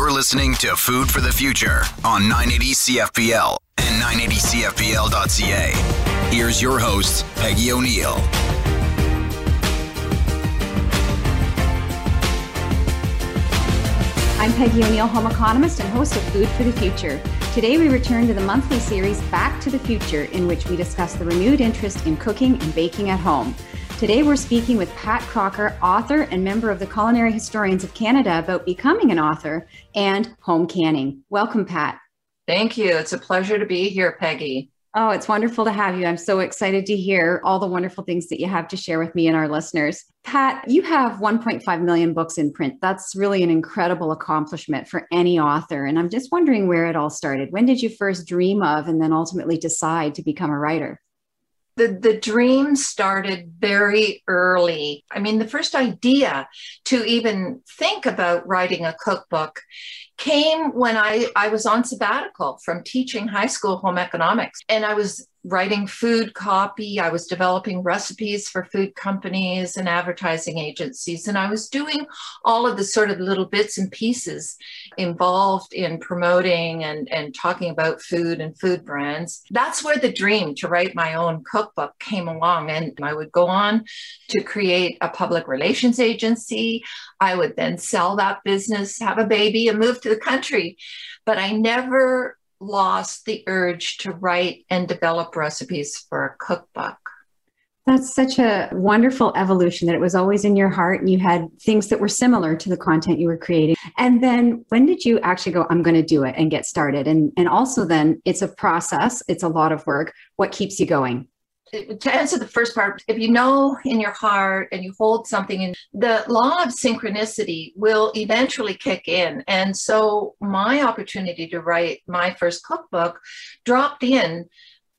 You're listening to Food for the Future on 980 CFPL and 980CFPL.ca. Here's your host, Peggy O'Neill. I'm Peggy O'Neill, home economist and host of Food for the Future. Today, we return to the monthly series Back to the Future, in which we discuss the renewed interest in cooking and baking at home. Today, we're speaking with Pat Crocker, author and member of the Culinary Historians of Canada, about becoming an author and home canning. Welcome, Pat. Thank you. It's a pleasure to be here, Peggy. Oh, it's wonderful to have you. I'm so excited to hear all the wonderful things that you have to share with me and our listeners. Pat, you have 1.5 million books in print. That's really an incredible accomplishment for any author. And I'm just wondering where it all started. When did you first dream of and then ultimately decide to become a writer? The, the dream started very early. I mean, the first idea to even think about writing a cookbook came when I, I was on sabbatical from teaching high school home economics. And I was writing food copy. I was developing recipes for food companies and advertising agencies. And I was doing all of the sort of little bits and pieces involved in promoting and, and talking about food and food brands. That's where the dream to write my own cookbook came along. And I would go on to create a public relations agency. I would then sell that business, have a baby, and move to the country. But I never lost the urge to write and develop recipes for a cookbook. That's such a wonderful evolution that it was always in your heart and you had things that were similar to the content you were creating. And then when did you actually go, I'm going to do it and get started? And, and also, then it's a process, it's a lot of work. What keeps you going? To answer the first part, if you know in your heart and you hold something in, the law of synchronicity will eventually kick in. And so my opportunity to write my first cookbook dropped in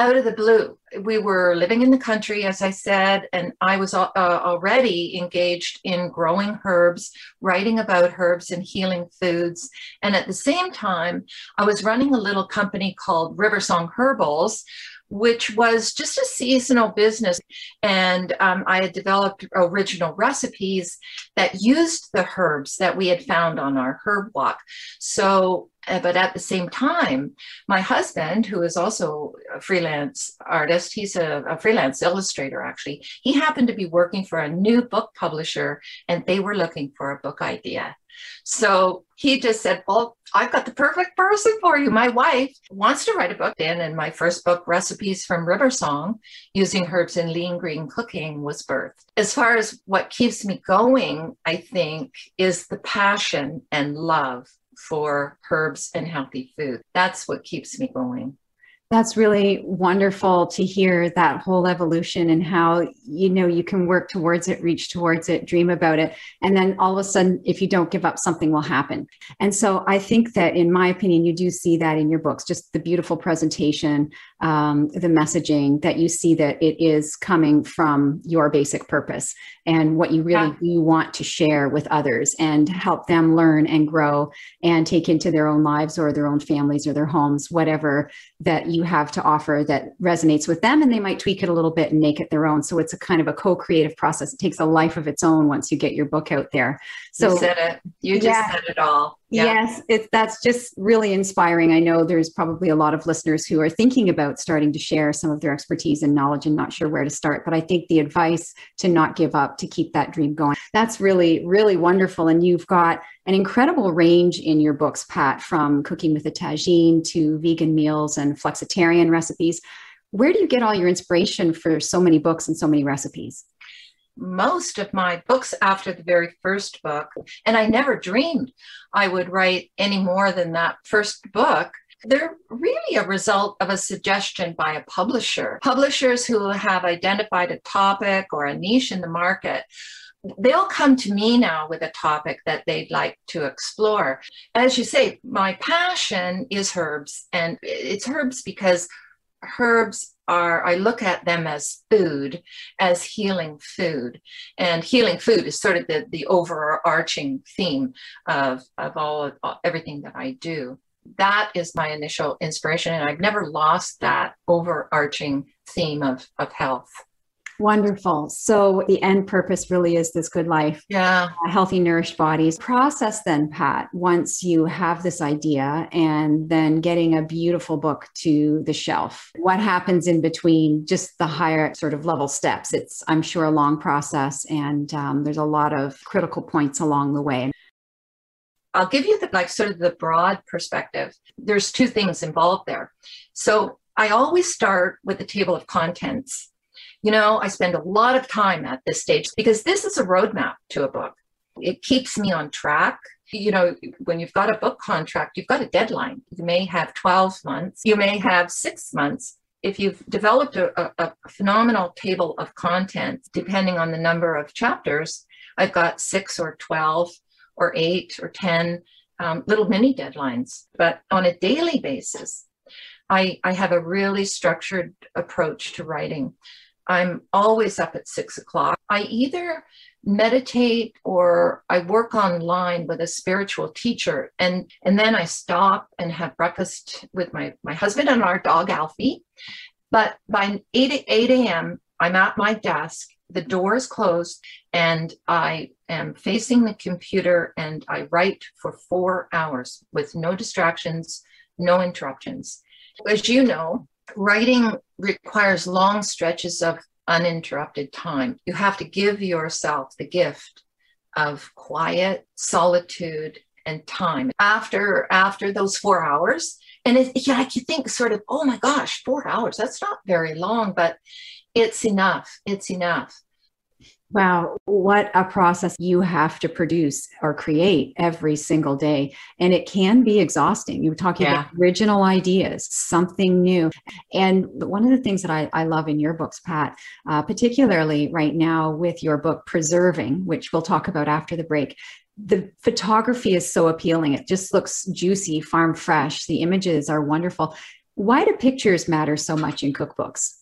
out of the blue. We were living in the country, as I said, and I was uh, already engaged in growing herbs, writing about herbs and healing foods. And at the same time, I was running a little company called Riversong Herbals, which was just a seasonal business. And um, I had developed original recipes that used the herbs that we had found on our herb walk. So, uh, but at the same time, my husband, who is also a freelance artist, he's a, a freelance illustrator actually, he happened to be working for a new book publisher and they were looking for a book idea. So he just said, Well, I've got the perfect person for you. My wife wants to write a book. And in my first book, Recipes from River Song, using herbs and lean green cooking, was birthed. As far as what keeps me going, I think, is the passion and love for herbs and healthy food. That's what keeps me going. That's really wonderful to hear that whole evolution and how you know you can work towards it, reach towards it, dream about it, and then all of a sudden, if you don't give up, something will happen. And so I think that, in my opinion, you do see that in your books, just the beautiful presentation, um, the messaging that you see that it is coming from your basic purpose and what you really yeah. do want to share with others and help them learn and grow and take into their own lives or their own families or their homes, whatever that you have to offer that resonates with them. And they might tweak it a little bit and make it their own. So it's a kind of a co creative process. It takes a life of its own once you get your book out there. So you said it. You just yeah. said it all. Yeah. Yes, it's that's just really inspiring. I know there's probably a lot of listeners who are thinking about starting to share some of their expertise and knowledge and not sure where to start. But I think the advice to not give up, to keep that dream going, that's really, really wonderful. And you've got an incredible range in your books, Pat, from cooking with a tagine to vegan meals and flexitarian recipes. Where do you get all your inspiration for so many books and so many recipes? Most of my books after the very first book. And I never dreamed I would write any more than that first book. They're really a result of a suggestion by a publisher. Publishers who have identified a topic or a niche in the market they'll come to me now with a topic that they'd like to explore. As you say, my passion is herbs, and it's herbs because herbs are i look at them as food as healing food. And healing food is sort of the, the overarching theme of, of all of everything that i do. That is my initial inspiration and i've never lost that overarching theme of, of health Wonderful. So the end purpose really is this good life. Yeah. Healthy, nourished bodies. Process then, Pat, once you have this idea and then getting a beautiful book to the shelf. What happens in between just the higher sort of level steps? It's, I'm sure, a long process and um, there's a lot of critical points along the way. I'll give you the like sort of the broad perspective. There's two things involved there. So I always start with the table of contents you know, I spend a lot of time at this stage because this is a roadmap to a book. It keeps me on track. You know, when you've got a book contract, you've got a deadline. You may have 12 months, you may have six months. If you've developed a, a, phenomenal table of contents, depending on the number of chapters, I've got six or 12 or eight or 10 um, little mini deadlines. But on a daily basis, I, I have a really structured approach to writing. I'm always up at six o'clock. I either meditate or I work online with a spiritual teacher and and then I stop and have breakfast with my my husband and our dog Alfie. But by 8 8 a.m. I'm at my desk, the door is closed, and I am facing the computer and I write for four hours with no distractions, no interruptions. As you know, writing requires long stretches of uninterrupted time. You have to give yourself the gift of quiet, solitude, and time after after those four hours. And it, yeah, like you think sort of, oh my gosh, four hours, that's not very long, but it's enough. It's enough. Wow, what a process you have to produce or create every single day. And it can be exhausting. You were talking yeah. about original ideas, something new. And one of the things that I, I love in your books, Pat, uh, particularly right now with your book, Preserving, which we'll talk about after the break, the photography is so appealing. It just looks juicy, farm fresh. The images are wonderful. Why do pictures matter so much in cookbooks?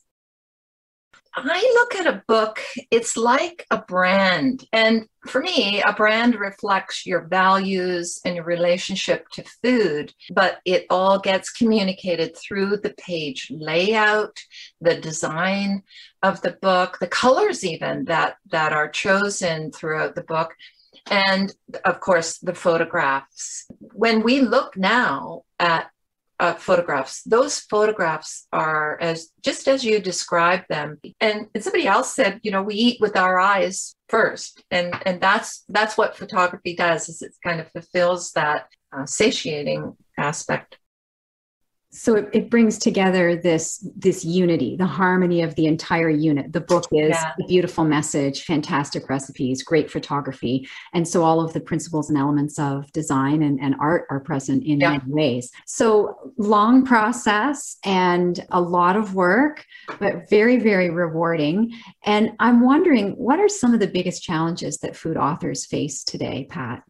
I look at a book, it's like a brand. And for me, a brand reflects your values and your relationship to food, but it all gets communicated through the page layout, the design of the book, the colors even that that are chosen throughout the book, and of course the photographs. When we look now at uh, photographs. Those photographs are as just as you described them. And, and somebody else said, you know, we eat with our eyes first, and and that's that's what photography does. Is it kind of fulfills that uh, satiating aspect so it, it, brings together this this unity the harmony of the entire unit. The book is yeah. a beautiful message fantastic recipes great photography. And so all of the principles and elements of design and, and art are present in yeah. many ways. So long process and a lot of work but very very rewarding. And i'm wondering what are some of the biggest challenges that food authors face today pat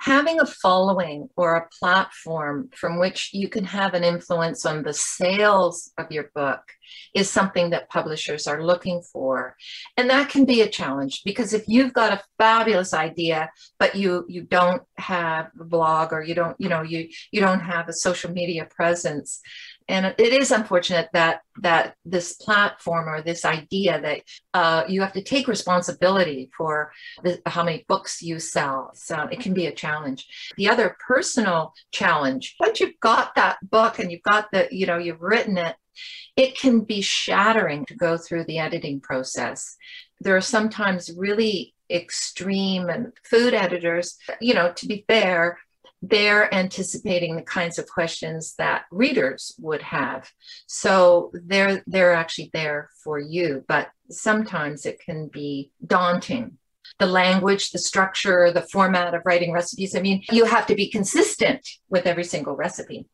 having a following or a platform from which you can have an influence on the sales of your book is something that publishers are looking for. And that can be a challenge because if you've got a fabulous idea but you you don't have a blog or you don't you know you you don't have a social media presence and it is unfortunate that that this platform or this idea that uh, you have to take responsibility for the, how many books you sell. So it can be a challenge. The other personal challenge once you've got that book and you've got the you know you've written it it can be shattering to go through the editing process. There are sometimes really extreme and food editors you know to be fair they're anticipating the kinds of questions that readers would have. So they're they're actually there for you, but sometimes it can be daunting. The language, the structure, the format of writing recipes. I mean, you have to be consistent with every single recipe.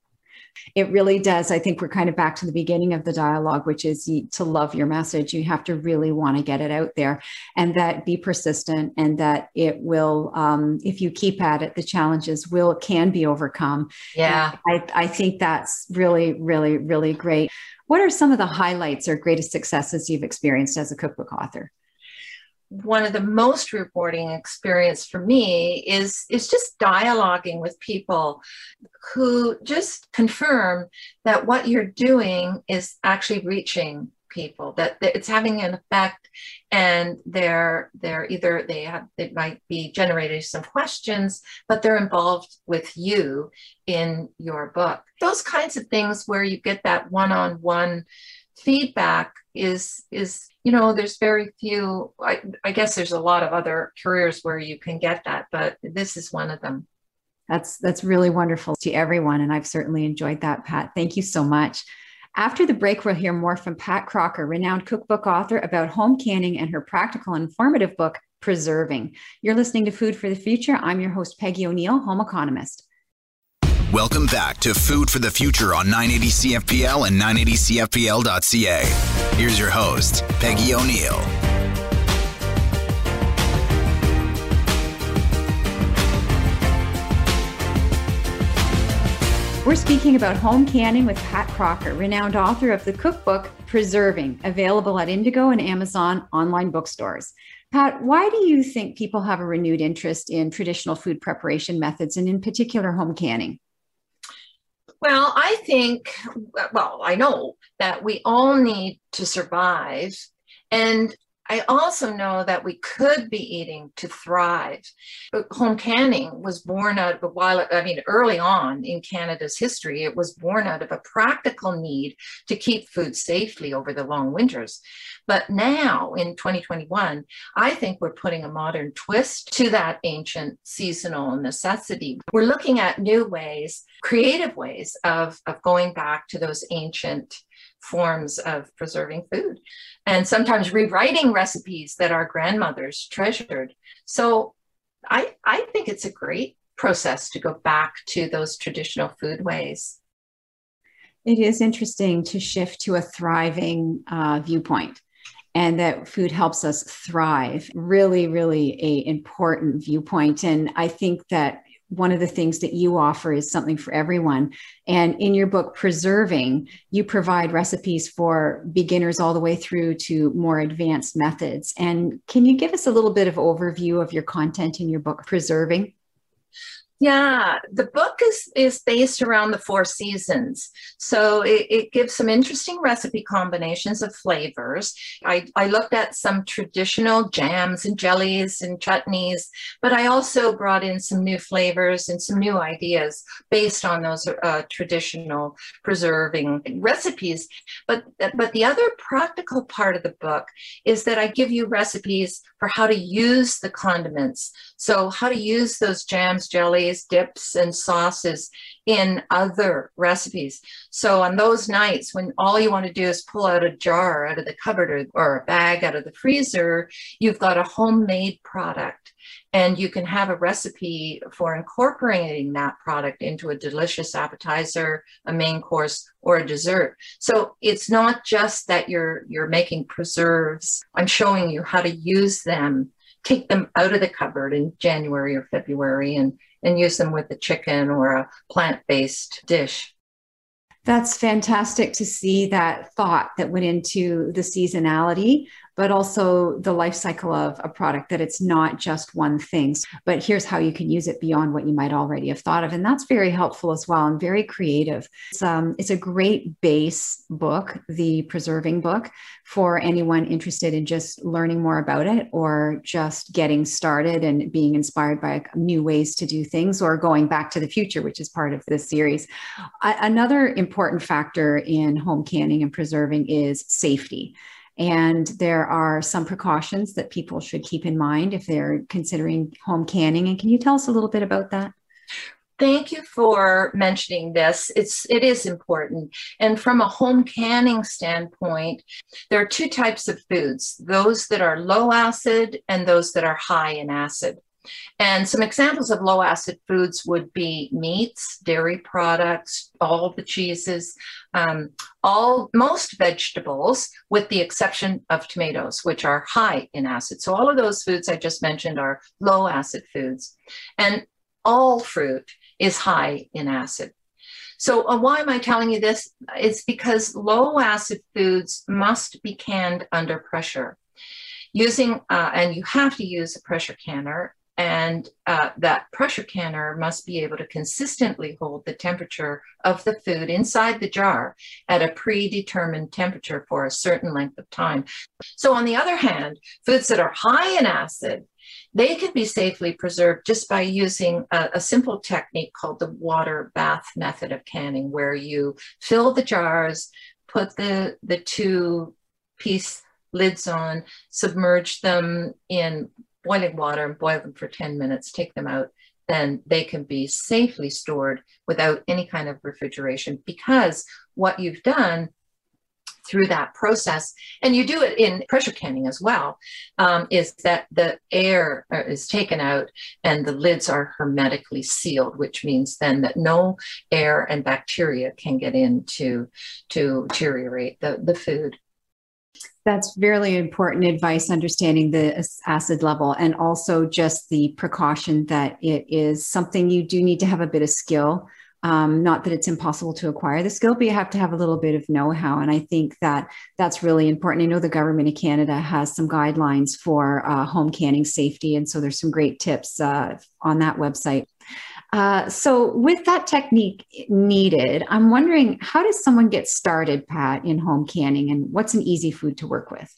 It really does. I think we're kind of back to the beginning of the dialogue, which is to love your message. You have to really want to get it out there and that be persistent and that it will, um, if you keep at it, the challenges will, can be overcome. Yeah. I, I think that's really, really, really great. What are some of the highlights or greatest successes you've experienced as a cookbook author? One of the most rewarding experience for me is is just dialoguing with people who just confirm that what you're doing is actually reaching people that, it's having an effect and they're they're either they have it might be generating some questions but they're involved with you in your book. Those kinds of things where you get that one-on-one feedback is is you know there's very few I, I guess there's a lot of other careers where you can get that but this is one of them that's that's really wonderful to everyone and i've certainly enjoyed that pat thank you so much after the break, we'll hear more from Pat Crocker, renowned cookbook author, about home canning and her practical and informative book, Preserving. You're listening to Food for the Future. I'm your host, Peggy O'Neill, home economist. Welcome back to Food for the Future on 980 CFPL and 980CFPL.ca. Here's your host, Peggy O'Neill. We're speaking about home canning with Pat Crocker, renowned author of the cookbook Preserving, available at Indigo and Amazon online bookstores. Pat, why do you think people have a renewed interest in traditional food preparation methods and, in particular, home canning? Well, I think, well, I know that we all need to survive. And I also know that we could be eating to thrive. But home canning was born out of a while, I mean, early on in Canada's history, it was born out of a practical need to keep food safely over the long winters. But now in 2021, I think we're putting a modern twist to that ancient seasonal necessity. We're looking at new ways, creative ways of, of going back to those ancient forms of preserving food and sometimes rewriting recipes that our grandmothers treasured. So I, I think it's a great process to go back to those traditional food ways. It is interesting to shift to a thriving uh, viewpoint and that food helps us thrive really really a important viewpoint and i think that one of the things that you offer is something for everyone. And in your book, Preserving, you provide recipes for beginners all the way through to more advanced methods. And can you give us a little bit of overview of your content in your book, Preserving? Yeah, the book is is based around the four seasons. So it, it, gives some interesting recipe combinations of flavors. I, I looked at some traditional jams and jellies and chutneys, but I also brought in some new flavors and some new ideas based on those uh, traditional preserving recipes. But but the other practical part of the book is that I give you recipes for how to use the condiments. So how to use those jams, jellies dips, and sauces in other recipes. So on those nights when all you want to do is pull out a jar out of the cupboard or, or a bag out of the freezer, you've got a homemade product. And you can have a recipe for incorporating that product into a delicious appetizer a main course or a dessert. So it's not just that you're you're making preserves. I'm showing you how to use them take them out of the cupboard in january or february and and use them with a chicken or a plant based dish. That's fantastic to see that thought that went into the seasonality but also the life cycle of a product that it's not just one thing. But here's how you can use it beyond what you might already have thought of. And that's very helpful as well and very creative. It's, um, it's a great base book, the preserving book, for anyone interested in just learning more about it or just getting started and being inspired by new ways to do things or going back to the future, which is part of this series. another important factor in home canning and preserving is safety. And there are some precautions that people should keep in mind if they're considering home canning. And can you tell us a little bit about that? Thank you for mentioning this. It's it is important. And from a home canning standpoint, there are two types of foods: those that are low acid and those that are high in acid. And some examples of low acid foods would be meats, dairy products, all the cheeses, um, all most vegetables, with the exception of tomatoes, which are high in acid. So all of those foods I just mentioned are low acid foods, and all fruit is high in acid. So uh, why am I telling you this? It's because low acid foods must be canned under pressure. Using, uh, and you have to use a pressure canner and uh, that pressure canner must be able to consistently hold the temperature of the food inside the jar at a predetermined temperature for a certain length of time. So, on the other hand, foods that are high in acid, they can be safely preserved just by using a, a simple technique called the water bath method of canning, where you fill the jars, put the, the two piece lids on, submerge them in boiling water and boil them for 10 minutes, take them out, then they can be safely stored without any kind of refrigeration because what you've done through that process, and you do it in pressure canning as well, um, is that the air uh, is taken out and the lids are hermetically sealed, which means then that no air and bacteria can get in to, to deteriorate the, the food. That's really important advice, understanding the acid level and also just the precaution that it is something you do need to have a bit of skill. Um, not that it's impossible to acquire the skill, but you have to have a little bit of know how. And I think that that's really important. I know the government of Canada has some guidelines for uh, home canning safety. And so there's some great tips uh, on that website. Uh, so, with that technique needed, I'm wondering how does someone get started, Pat, in home canning, and what's an easy food to work with?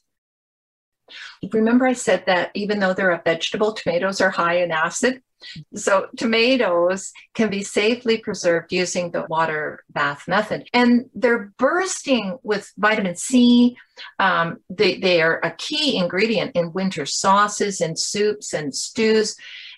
Remember, I said that even though they're a vegetable, tomatoes are high in acid. So, tomatoes can be safely preserved using the water bath method. And they're bursting with vitamin C. Um, they, they are a key ingredient in winter sauces and soups and stews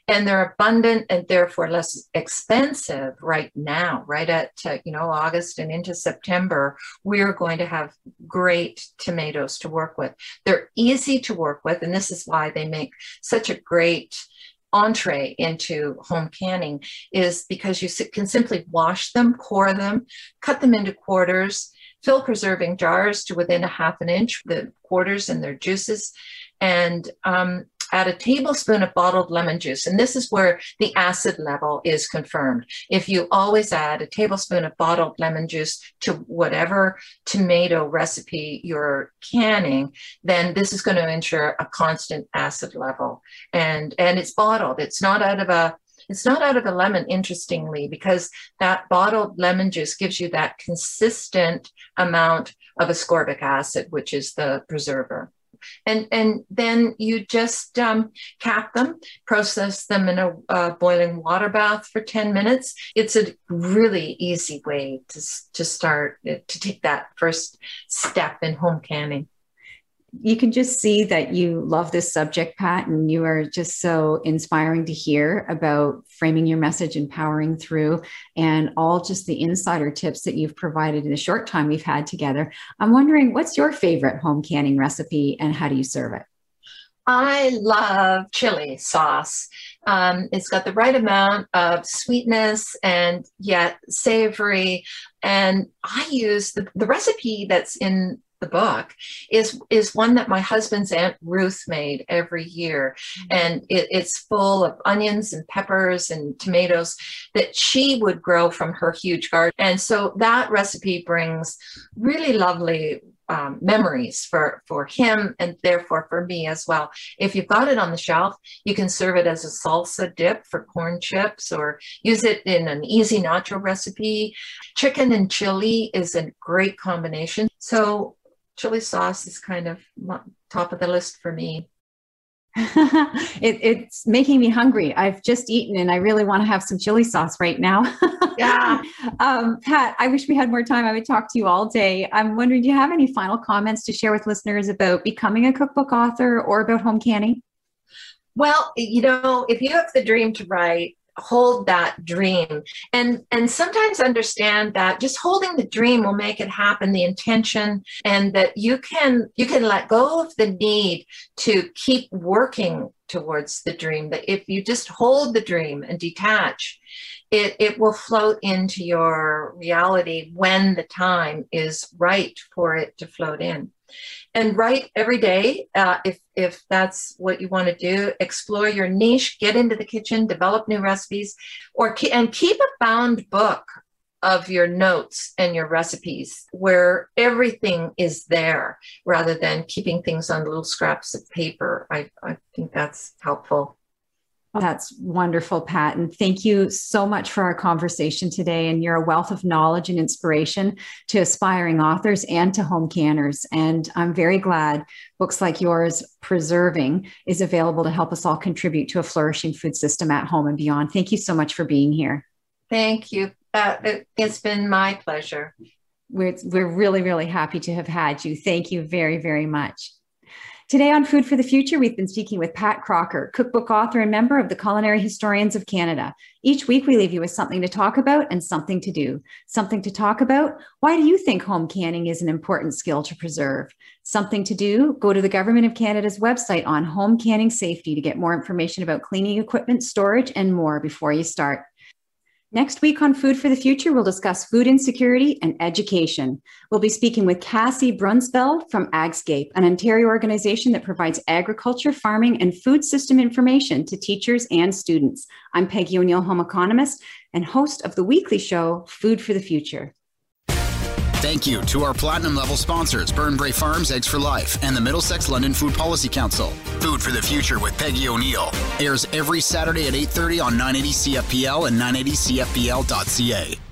and they're abundant and therefore less expensive right now right at uh, you know august and into september we're going to have great tomatoes to work with. They're easy to work with and this is why they make such a great entree into home canning is because you can simply wash them core them cut them into quarters fill preserving jars to within a half an inch the quarters and their juices and um, add a tablespoon of bottled lemon juice. And this is where the acid level is confirmed. If you always add a tablespoon of bottled lemon juice to whatever tomato recipe you're canning, then this is going to ensure a constant acid level. And, and it's bottled. It's not out of a it's not out of a lemon, interestingly, because that bottled lemon juice gives you that consistent amount of ascorbic acid, which is the preserver and and then you just um, cap them, process them in a uh, boiling water bath for ten minutes. It's a really easy way to to start uh, to take that first step in home canning you can just see that you love this subject, Pat, and you are just so inspiring to hear about framing your message and powering through and all just the insider tips that you've provided in the short time we've had together. I'm wondering what's your favorite home canning recipe and how do you serve it? I love chili sauce. Um, it's got the right amount of sweetness and yet savory. And I use the, the recipe that's in the book is is one that my husband's aunt Ruth made every year, mm-hmm. and it, it's full of onions and peppers and tomatoes that she would grow from her huge garden. And so that recipe brings really lovely um, memories for for him and therefore for me as well. If you've got it on the shelf, you can serve it as a salsa dip for corn chips or use it in an easy nacho recipe. Chicken and chili is a great combination. So chili sauce is kind of top of the list for me. it, it's making me hungry. I've just eaten and I really want to have some chili sauce right now. yeah. Um, Pat, I wish we had more time. I would talk to you all day. I'm wondering, do you have any final comments to share with listeners about becoming a cookbook author or about home canning? Well, you know, if you have the dream to write, hold that dream. And and sometimes understand that just holding the dream will make it happen the intention and that you can you can let go of the need to keep working towards the dream that if you just hold the dream and detach it, it will float into your reality when the time is right for it to float in and write every day uh, if if that's what you want to do explore your niche get into the kitchen develop new recipes or and keep a bound book of your notes and your recipes where everything is there rather than keeping things on little scraps of paper. I, I think that's helpful that's wonderful, Pat. And thank you so much for our conversation today. And you're a wealth of knowledge and inspiration to aspiring authors and to home canners. And I'm very glad books like yours, Preserving, is available to help us all contribute to a flourishing food system at home and beyond. Thank you so much for being here. Thank you. Uh, it, it's been my pleasure. We're, we're really, really happy to have had you. Thank you very, very much. Today on Food for the Future, we've been speaking with Pat Crocker, cookbook author and member of the Culinary Historians of Canada. Each week, we leave you with something to talk about and something to do. Something to talk about why do you think home canning is an important skill to preserve? Something to do go to the Government of Canada's website on home canning safety to get more information about cleaning equipment, storage, and more before you start. Next week on Food for the Future, we'll discuss food insecurity and education. We'll be speaking with Cassie Brunsfeld from Agscape, an Ontario organization that provides agriculture, farming, and food system information to teachers and students. I'm Peggy O'Neill, home economist and host of the weekly show, Food for the Future. Thank you to our platinum level sponsors, Burnbrae Farms, Eggs for Life, and the Middlesex London Food Policy Council. Food for the Future with Peggy O'Neill airs every Saturday at 8:30 on 980 CFPL and 980CFPL.ca.